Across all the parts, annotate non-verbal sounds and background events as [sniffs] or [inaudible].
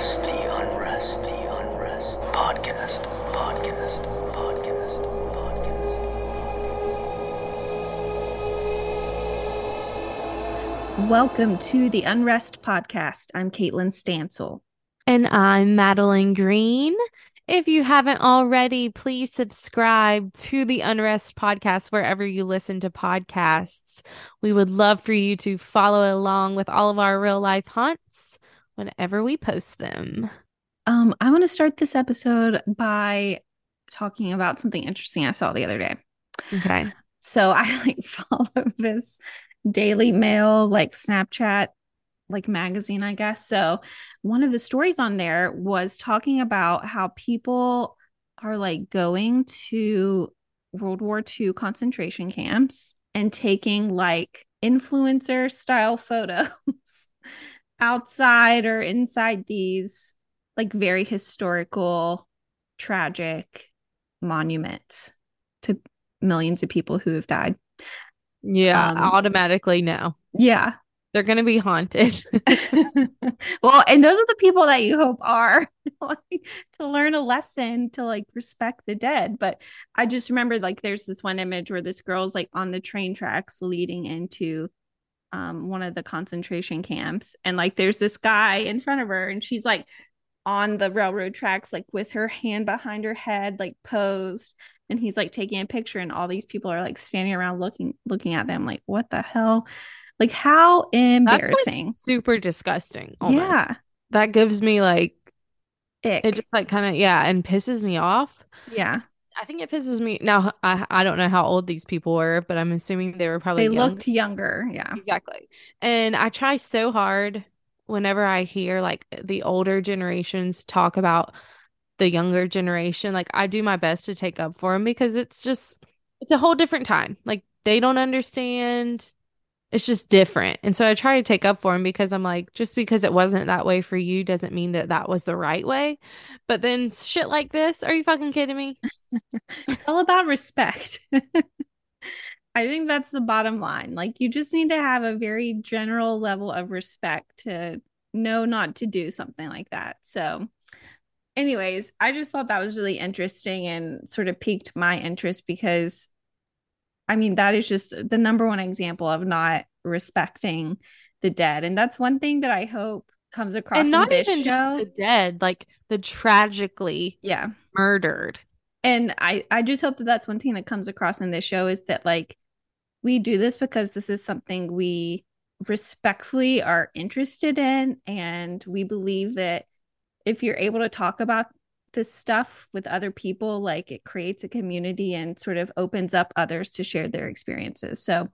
unrest, the unrest, the unrest. Podcast, podcast, podcast, podcast. Welcome to the Unrest Podcast. I'm Caitlin Stansel. And I'm Madeline Green. If you haven't already, please subscribe to the Unrest podcast wherever you listen to podcasts. We would love for you to follow along with all of our real life haunts whenever we post them. Um, I want to start this episode by talking about something interesting I saw the other day. Okay. So I [laughs] like follow this Daily Mail like Snapchat like magazine, I guess. So one of the stories on there was talking about how people are like going to World War II concentration camps and taking like influencer style photos [laughs] outside or inside these like very historical, tragic monuments to millions of people who have died. Yeah, Um, automatically no. Yeah. They're going to be haunted. [laughs] well, and those are the people that you hope are [laughs] like, to learn a lesson to like respect the dead. But I just remember like there's this one image where this girl's like on the train tracks leading into um one of the concentration camps and like there's this guy in front of her and she's like on the railroad tracks like with her hand behind her head like posed and he's like taking a picture and all these people are like standing around looking looking at them like what the hell like how That's like embarrassing super disgusting. Almost. yeah That gives me like, ick. it just like kind of, yeah, and pisses me off. yeah I think it pisses me now. I I don't know how old these people were, but I'm assuming they were probably they young. looked younger yeah exactly. And I try so hard whenever I hear like the older generations talk about the younger generation. Like I do my best to take up for them because it's just it's a whole different time. Like they don't understand. It's just different. And so I try to take up for him because I'm like, just because it wasn't that way for you doesn't mean that that was the right way. But then shit like this, are you fucking kidding me? [laughs] it's all about respect [laughs] i think that's the bottom line like you just need to have a very general level of respect to know not to do something like that so anyways i just thought that was really interesting and sort of piqued my interest because i mean that is just the number one example of not respecting the dead. And that's one thing that i hope comes across and in not this even show. just the dead, like the tragically yeah. murdered. and i i just hope that that's one thing that comes across in this show is that like we do this because this is something we respectfully are interested in. And we believe that if you're able to talk about this stuff with other people like it creates a community and sort of opens up others to share their experiences so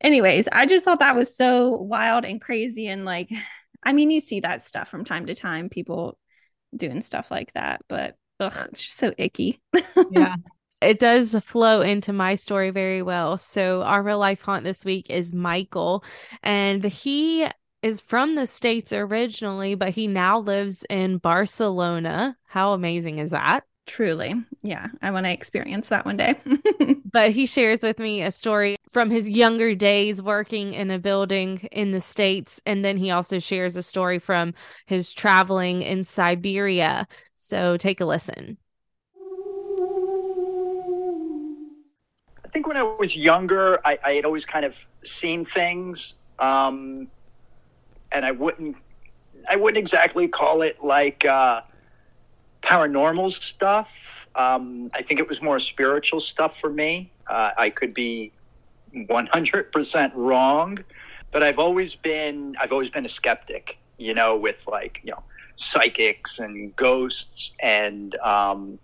anyways i just thought that was so wild and crazy and like [sighs] i mean you see that stuff from time to time people doing stuff like that but ugh, it's just so icky Yeah. [laughs] It does flow into my story very well. So, our real life haunt this week is Michael, and he is from the States originally, but he now lives in Barcelona. How amazing is that? Truly. Yeah. I want to experience that one day. [laughs] But he shares with me a story from his younger days working in a building in the States. And then he also shares a story from his traveling in Siberia. So, take a listen. I think when I was younger, I, I had always kind of seen things, um, and I wouldn't, I wouldn't exactly call it like uh, paranormal stuff. Um, I think it was more spiritual stuff for me. Uh, I could be one hundred percent wrong, but I've always been, I've always been a skeptic. You know, with like you know psychics and ghosts and um,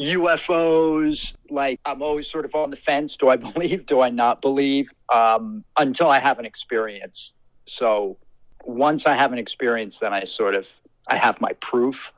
UFOs. Like I'm always sort of on the fence. Do I [laughs] believe? Do I not believe? Um, until I have an experience. So once I have an experience, then I sort of I have my proof.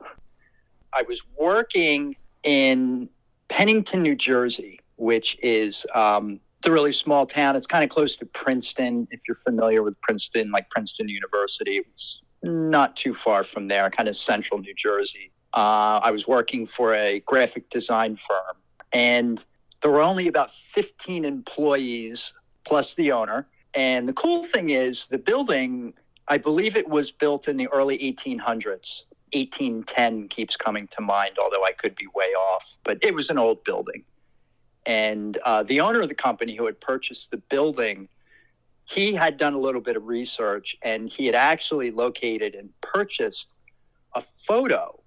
I was working in Pennington, New Jersey, which is um, it's a really small town. It's kind of close to Princeton. If you're familiar with Princeton, like Princeton University, it's not too far from there, kind of central New Jersey. Uh, I was working for a graphic design firm, and there were only about 15 employees plus the owner. And the cool thing is, the building, I believe it was built in the early 1800s. 1810 keeps coming to mind, although I could be way off. But it was an old building. And uh, the owner of the company who had purchased the building, he had done a little bit of research and he had actually located and purchased a photo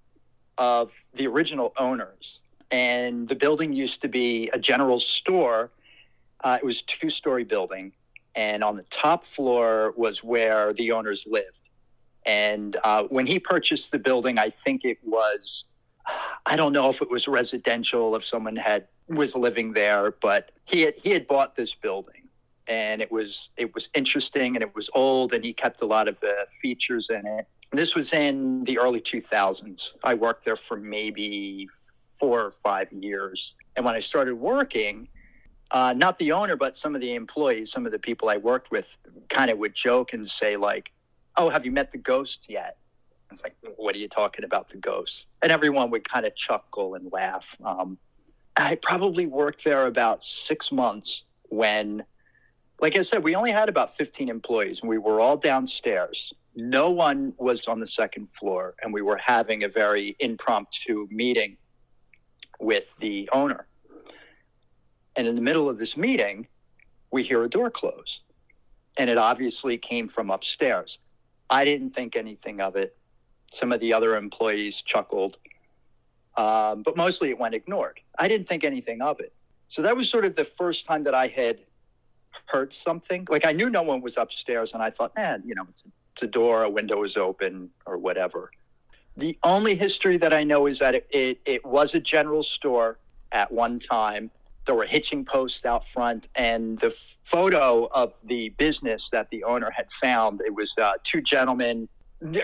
of the original owners. And the building used to be a general store. Uh, it was a two story building. And on the top floor was where the owners lived. And uh, when he purchased the building, I think it was, I don't know if it was residential, if someone had was living there, but he had he had bought this building, and it was it was interesting and it was old, and he kept a lot of the features in it. This was in the early 2000s. I worked there for maybe four or five years, and when I started working. Uh, not the owner, but some of the employees, some of the people I worked with, kind of would joke and say like, oh, have you met the ghost yet? It's like, what are you talking about, the ghost? And everyone would kind of chuckle and laugh. Um, I probably worked there about six months when, like I said, we only had about 15 employees and we were all downstairs. No one was on the second floor, and we were having a very impromptu meeting with the owner. And in the middle of this meeting, we hear a door close. And it obviously came from upstairs. I didn't think anything of it. Some of the other employees chuckled, um, but mostly it went ignored. I didn't think anything of it. So that was sort of the first time that I had heard something. Like I knew no one was upstairs, and I thought, man, you know, it's a, it's a door, a window is open, or whatever. The only history that I know is that it, it, it was a general store at one time there were hitching posts out front and the photo of the business that the owner had found it was uh, two gentlemen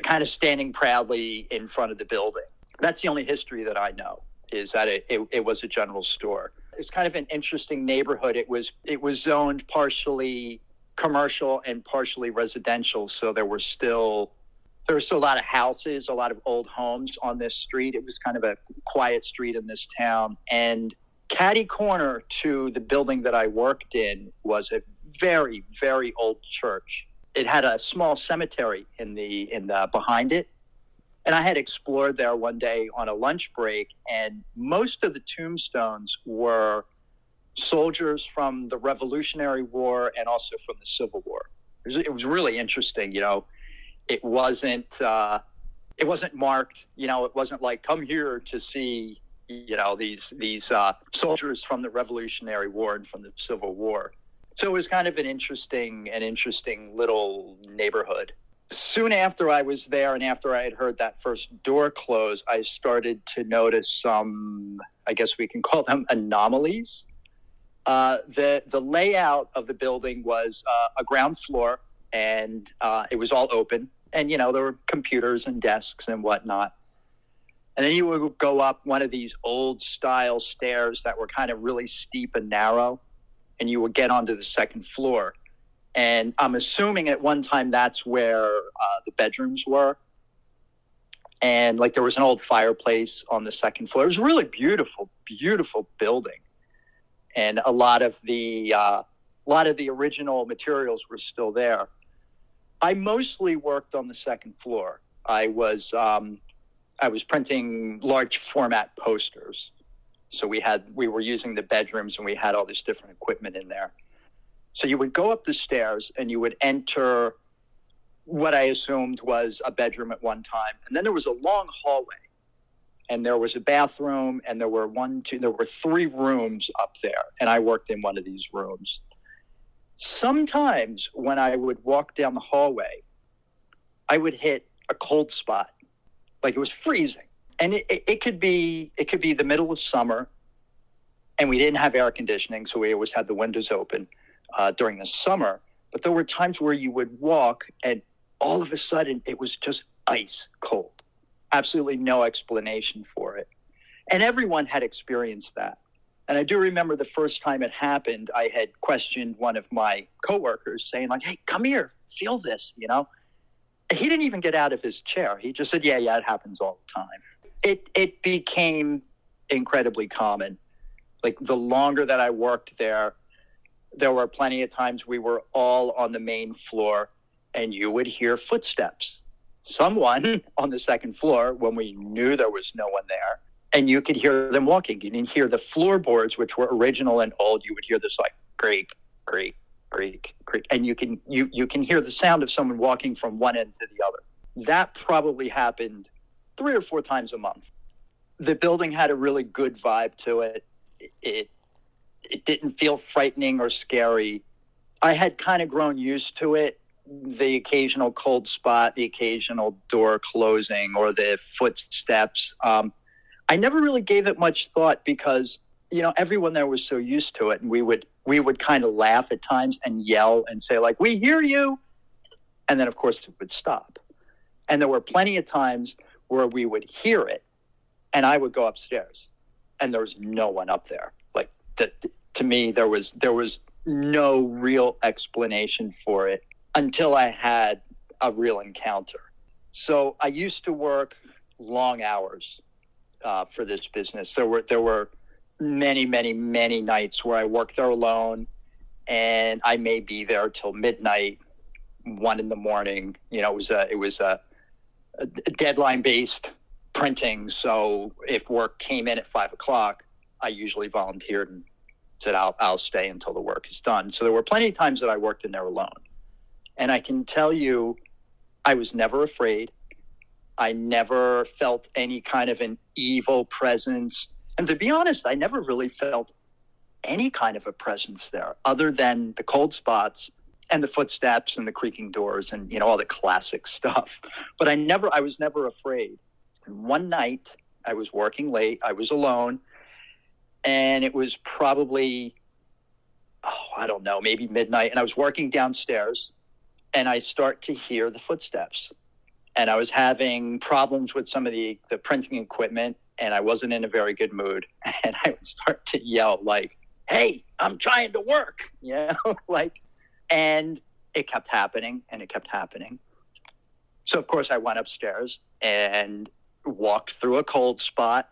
kind of standing proudly in front of the building. That's the only history that i know is that it, it, it was a general store. It's kind of an interesting neighborhood. It was it was zoned partially commercial and partially residential so there were still there was a lot of houses a lot of old homes on this street. It was kind of a quiet street in this town and Caddy corner to the building that I worked in was a very, very old church. It had a small cemetery in the in the behind it. And I had explored there one day on a lunch break, and most of the tombstones were soldiers from the Revolutionary War and also from the Civil War. It was, it was really interesting. You know, it wasn't uh, it wasn't marked. You know, it wasn't like come here to see you know these these uh, soldiers from the Revolutionary War and from the Civil War. So it was kind of an interesting an interesting little neighborhood. Soon after I was there and after I had heard that first door close, I started to notice some, I guess we can call them [laughs] anomalies. Uh, the the layout of the building was uh, a ground floor, and uh, it was all open. And you know there were computers and desks and whatnot. And then you would go up one of these old style stairs that were kind of really steep and narrow, and you would get onto the second floor. And I'm assuming at one time that's where uh, the bedrooms were. And like there was an old fireplace on the second floor. It was really beautiful, beautiful building. And a lot of the uh, a lot of the original materials were still there. I mostly worked on the second floor. I was um, I was printing large format posters. So we had we were using the bedrooms and we had all this different equipment in there. So you would go up the stairs and you would enter what I assumed was a bedroom at one time. And then there was a long hallway. And there was a bathroom and there were one, two, there were three rooms up there. And I worked in one of these rooms. Sometimes when I would walk down the hallway, I would hit a cold spot like it was freezing. And it, it, it, could be it could be the middle of summer and we didn't have air conditioning so we always had the windows open uh, during the summer. But there were times where you would walk and all of a sudden it was just ice cold. Absolutely no explanation for it. And everyone had experienced that. And i do remember the first time it happened i had questioned one of my coworkers saying like hey come here. Feel this you know he didn't even get out of his chair. He just said, "Yeah, yeah, it happens all the time." It it became incredibly common. Like the longer that I worked there, there were plenty of times we were all on the main floor, and you would hear footsteps. someone [laughs] on the second floor when we knew there was no one there. And you could hear them walking. You didn't hear the floorboards, which were original and old. You would hear this like creak, creak, creak, creak, and you can you you can hear the sound of someone walking from one end to the other. That probably happened three or four times a month. The building had a really good vibe to it. It it didn't feel frightening or scary. I had kind of grown used to it the occasional cold spot, the occasional door closing, or the footsteps. Um, I never really gave it much thought because you know everyone there was so used to it, and we would we would kind of laugh at times and yell and say like, "We hear you," and then of course it would stop. And there were plenty of times where we would hear it, and I would go upstairs, and there was no one up there. Like that to me, there was there was no real explanation for it until I had a real encounter. So I used to work long hours uh, for this business. There were there were many, many, many nights where I worked there alone, and I may be there till midnight, one in the morning. You know, it was a it was a, a deadline based printing. So if work came in at five o'clock, I usually volunteered and said I'll I'll stay until the work is done. So there were plenty of times that I worked in there alone. And I can tell you, I was never afraid. I never felt any kind of an evil presence. And to be honest, I never really felt any kind of a presence there other than the cold spots and the footsteps and the creaking doors and you know all the classic [laughs] stuff but i never i was never afraid and one night i was working late i was alone and it was probably oh i don't know maybe midnight and i was working downstairs and I start to hear the footsteps. And I was having problems with some of the, the printing equipment, and I wasn't in a very good mood. [laughs] And I would start to yell, like, hey, I'm trying to work, [laughs] you know, [laughs] like, and it kept happening and it kept happening. So, of course, I went upstairs and walked through a cold spot,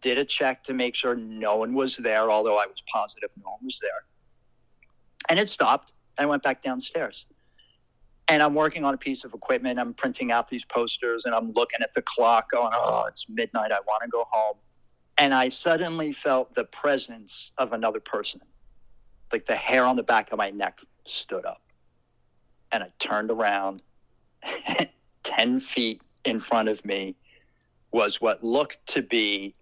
did a check to make sure no one was there, although I was positive no one was there. And it stopped. I went back downstairs and I'm working on a piece of equipment. I'm printing out these posters and I'm looking at the clock going, oh, it's midnight. I want to go home. And I suddenly felt the presence of another person. Like the hair on the back of my neck stood up. And I turned around. [laughs] 10 feet in front of me was what looked to be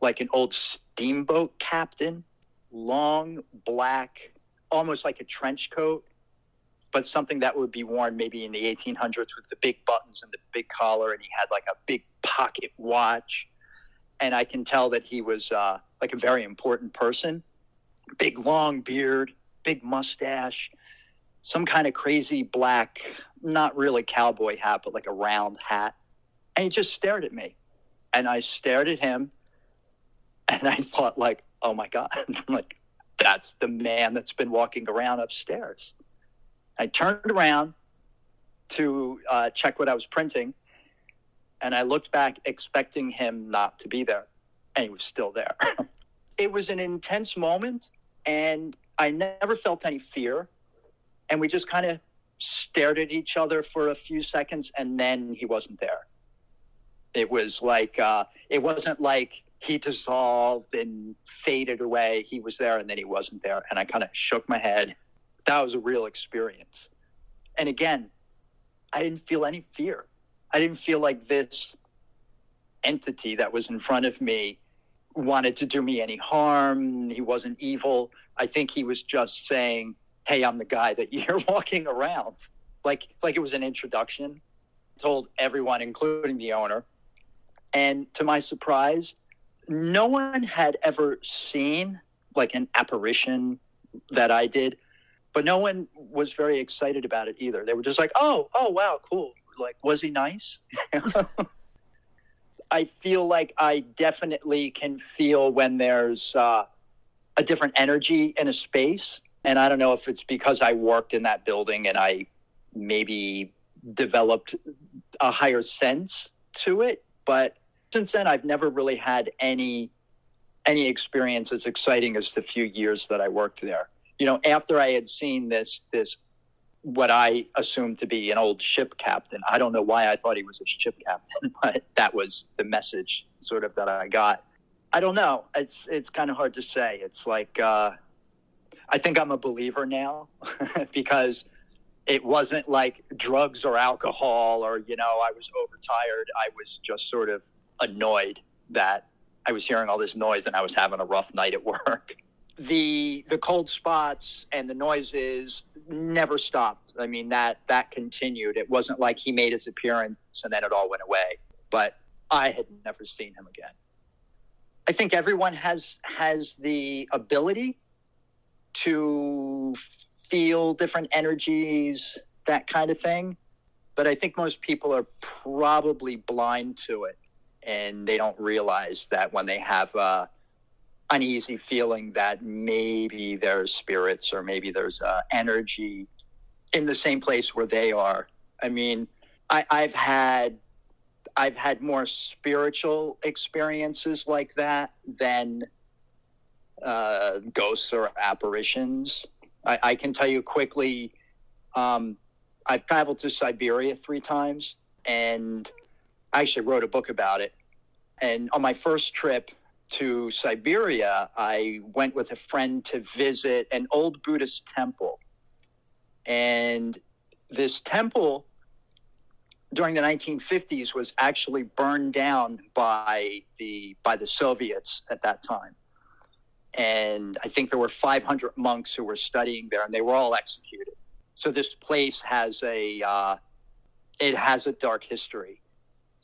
like an old steamboat captain, long black, almost like a trench coat but something that would be worn maybe in the 1800s with the big buttons and the big collar, and he had like a big pocket watch. And I can tell that he was uh, like a very important person. Big long beard, big mustache, some kind of crazy black, not really cowboy hat, but like a round hat. And he just stared at me. And I stared at him and I thought like, oh my God, [laughs] like that's the man that's been walking around upstairs. I turned around to uh, check what I was printing, and I looked back expecting him not to be there, and he was still there. [laughs] it was an intense moment, and I never felt any fear. And we just kind of stared at each other for a few seconds, and then he wasn't there. It was like, uh, it wasn't like he dissolved and faded away. He was there, and then he wasn't there. And I kind of shook my head that was a real experience. And again, I didn't feel any fear. I didn't feel like this entity that was in front of me wanted to do me any harm. He wasn't evil. I think he was just saying, "Hey, I'm the guy that [laughs] you're walking around." Like like it was an introduction. Told everyone including the owner. And to my surprise, no one had ever seen like an apparition that I did but no one was very excited about it either. They were just like, "Oh, oh, wow, cool." Like, was he nice? [laughs] I feel like I definitely can feel when there's uh, a different energy in a space, and I don't know if it's because I worked in that building and I maybe developed a higher sense to it, but since then I've never really had any any experience as exciting as the few years that I worked there you know, after I had seen this this what I assumed to be an old ship captain. I don't know why I thought he was a ship captain, [laughs] but that was the message sort of that I got. I don't know. It's it's kind of hard to say. It's like uh, I think I'm a believer now [laughs] because it wasn't like drugs or alcohol or you know I was overtired. I was just sort of annoyed that I was hearing all this noise and I was having a rough night at work. The the cold spots and the noises never stopped. I mean that that continued. It wasn't like he made his appearance and then it all went away. But I had never seen him again. I think everyone has has the ability to feel different energies, that kind of thing. But I think most people are probably blind to it and they don't realize that when they have a uneasy feeling that maybe there's spirits or maybe there's uh, energy in the same place where they are. I mean, I, I've had I've had more spiritual experiences like that than uh, ghosts or apparitions. I, I, can tell you quickly. Um, I've traveled to Siberia three times, and I actually wrote a book about it. And on my first trip, to Siberia, I went with a friend to visit an old Buddhist temple. And this temple during the 1950s was actually burned down by the by the Soviets at that time. And I think there were 500 monks who were studying there, and they were all executed. So this place has a uh, it has a dark history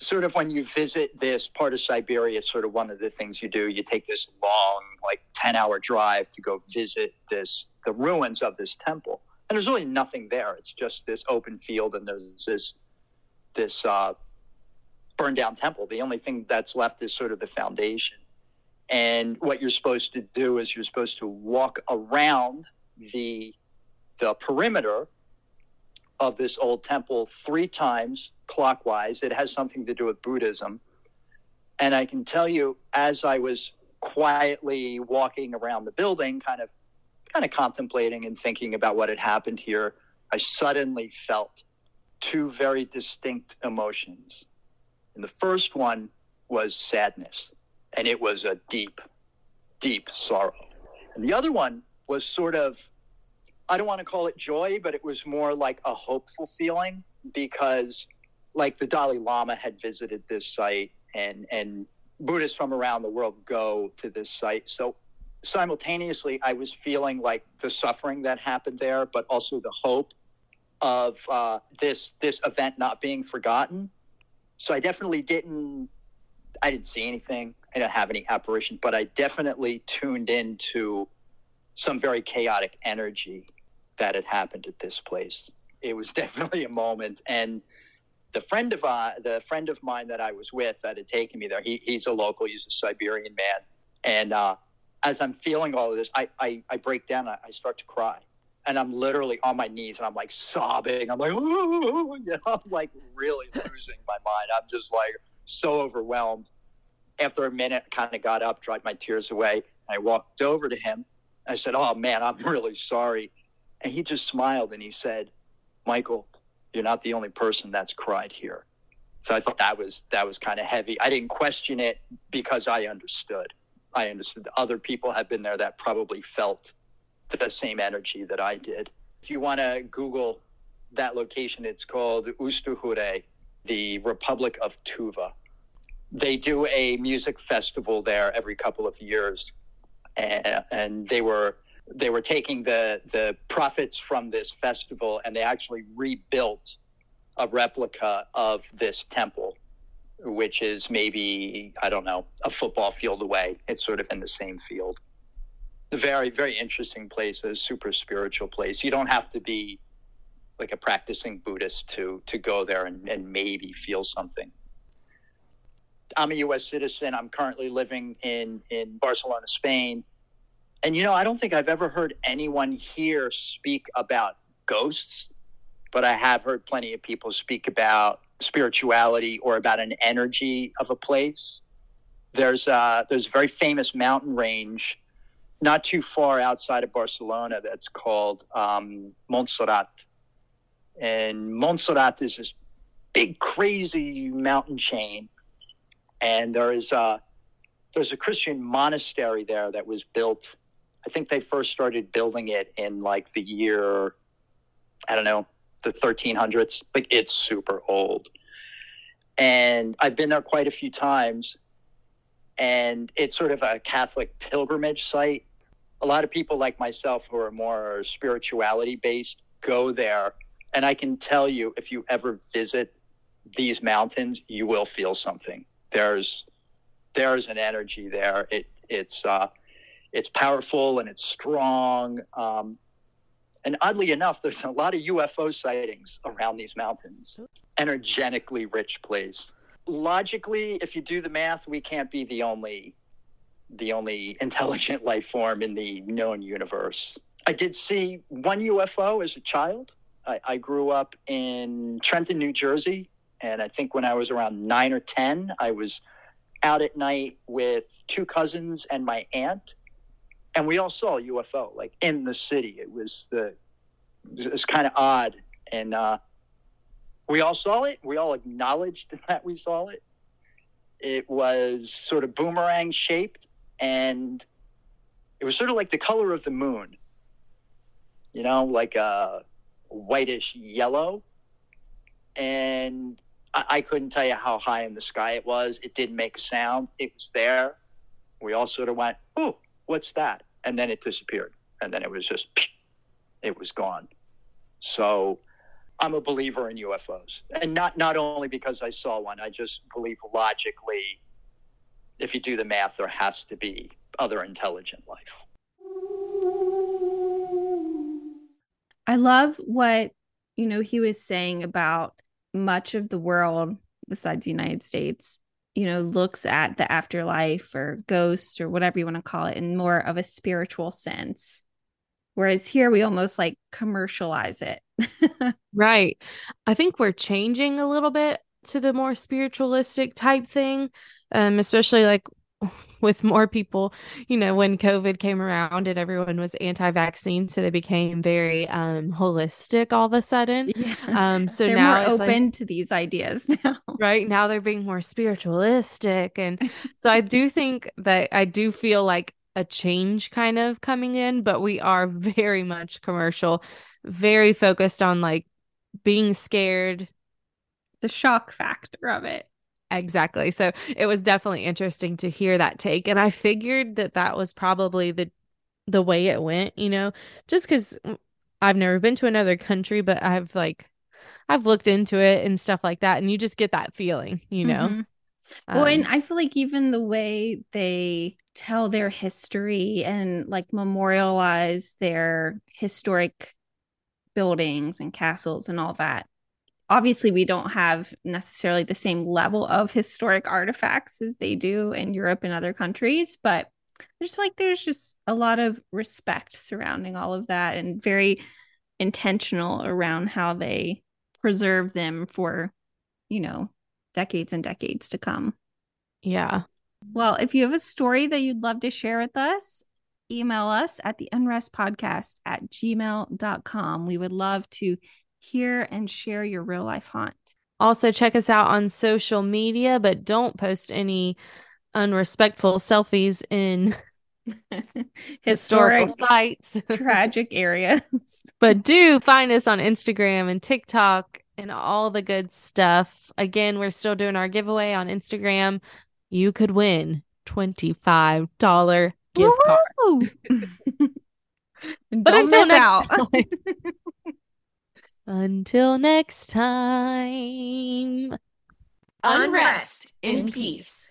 sort of when you visit this part of Siberia, sort of one of the things you do. You take this long, like 10 hour drive to go visit this, the ruins of this temple. And there's really nothing there. It's just this open field and there's this, this, uh, burned down temple. The only thing that's left is sort of the foundation. And what you're supposed to do is you're supposed to walk around the, the perimeter of this old temple three times clockwise. It has something to do with Buddhism. And I can tell you, as I was quietly walking around the building, kind of kind of contemplating and thinking about what had happened here, I suddenly felt two very distinct emotions. And the first one was sadness, and it was a deep, deep sorrow. And the other one was sort of I don't want to call it joy, but it was more like a hopeful feeling because, like, the Dalai Lama had visited this site and, and Buddhists from around the world go to this site. So, simultaneously, I was feeling like the suffering that happened there, but also the hope of uh, this this event not being forgotten. So, I definitely didn't. I didn't see anything. I didn't have any apparition, but I definitely tuned into some very chaotic energy that had happened at this place. It was [laughs] definitely a moment. And the friend of uh, the friend of mine that I was with that had taken me there, he, he's a local, he's a Siberian man. And uh, as I'm feeling all of this, I, I, I break down, I, I, start to cry. And I'm literally on my knees and I'm like sobbing. I'm like, Ooh, [laughs] you know, I'm like really [laughs] losing my mind. I'm just like so overwhelmed. After a minute, kind of got up, dried my tears away. I walked over to him. I said, Oh man, I'm really sorry. And he just smiled and he said, Michael, you're not the only person that's cried here. So I thought that was that was kind of heavy. I didn't question it because I understood. I understood other people have been there that probably felt the same energy that I did. If you want to Google that location, it's called Ustuu-Khuree, the Republic of Tuva. They do a music festival there every couple of years, and, and they were they were taking the the profits from this festival and they actually rebuilt a replica of this temple which is maybe i don't know a football field away. It's sort of in the same field. Very very interesting place a super spiritual place. You don't have to be like a practicing buddhist to to go there and, and maybe feel something. I'm a us citizen. I'm currently living in in barcelona spain and you know, I don't think I've ever heard anyone here speak about ghosts, but I have heard plenty of people speak about spirituality or about an energy of a place. There's a, there's a very famous mountain range not too far outside of Barcelona that's called um, Montserrat. And Montserrat is this big, crazy mountain chain. And there is a, there's a Christian monastery there that was built. I think they first started building it in like the year, I don't know, the 1300s. Like it's super old. And I've been there quite a few times. And it's sort of a Catholic pilgrimage site. A lot of people like myself who are more spirituality based go there. And I can tell you, if you ever visit these mountains, you will feel something. There's there's an energy there. It it's uh, it's powerful and it's strong. Um, and oddly enough, there's a lot of UFO sightings around these mountains. Energetically rich place. Logically, if you do the math, we can't be the only the only [laughs] intelligent life form in the known universe. I did see one UFO as a child. I, I grew up in Trenton, New Jersey, and I think when I was around nine or ten, I was out at night with two cousins and my aunt, and we all saw a UFO like in the city. It was the it was kind of odd, and uh, we all saw it. We all acknowledged [laughs] that we saw it. It was sort of boomerang shaped, and it was sort of like the color of the moon. You know, like a whitish yellow, and I, I couldn't tell you how high in the sky it was. It didn't make a sound. It was there. We all sort of went, "Oh, what's that?" And then it disappeared, and then it was just, [sniffs] it was gone. So, I'm a believer in UFOs, and not not only because I saw one. I just believe logically, if you do the math, there has to be other intelligent life. I love what you know he was saying about much of the world besides the United States, you know, looks at the afterlife or ghosts or whatever you want to call it in more of a spiritual sense. Whereas here we almost like commercialize it. [laughs] right. I think we're changing a little bit to the more spiritualistic type thing. Um, especially like with more people, you know, when COVID came around and everyone was anti-vaccine, so they became very um holistic all of a sudden. Yeah. Um, so they're now more open like, to these ideas [laughs] now. right now they're being more spiritualistic, and so I do think that I do feel like a change kind of coming in, but we are very much commercial, very focused on like being scared The shock factor of it. Exactly. So it was definitely interesting to hear that take and I figured that that was probably the the way it went, you know, just cuz I've never been to another country but I've like I've looked into it and stuff like that and you just get that feeling, you know. Mhm. well, and Um, I feel like even the way they tell their history and like memorialize their historic buildings and castles and all that. Obviously, we don't have necessarily the same level of historic artifacts as they do in Europe and other countries, but I just like there's just a lot of respect surrounding all of that and very intentional around how they preserve them for, you know, decades and decades to come. yeah. Well, if you have a story that you'd love to share with us, email us at the unrest podcast at gmail.com. We would love to hear and share your real life haunt. Also check us out on social media, but don't post any unrespectful selfies in [laughs] historical sites. [laughs] tragic areas. But do find us on Instagram and TikTok and all the good stuff. Again, we're still doing our giveaway on Instagram. You could win $25 gift card. Woo! [laughs] But Don't until miss next out. time. Until next time. Unrest in peace.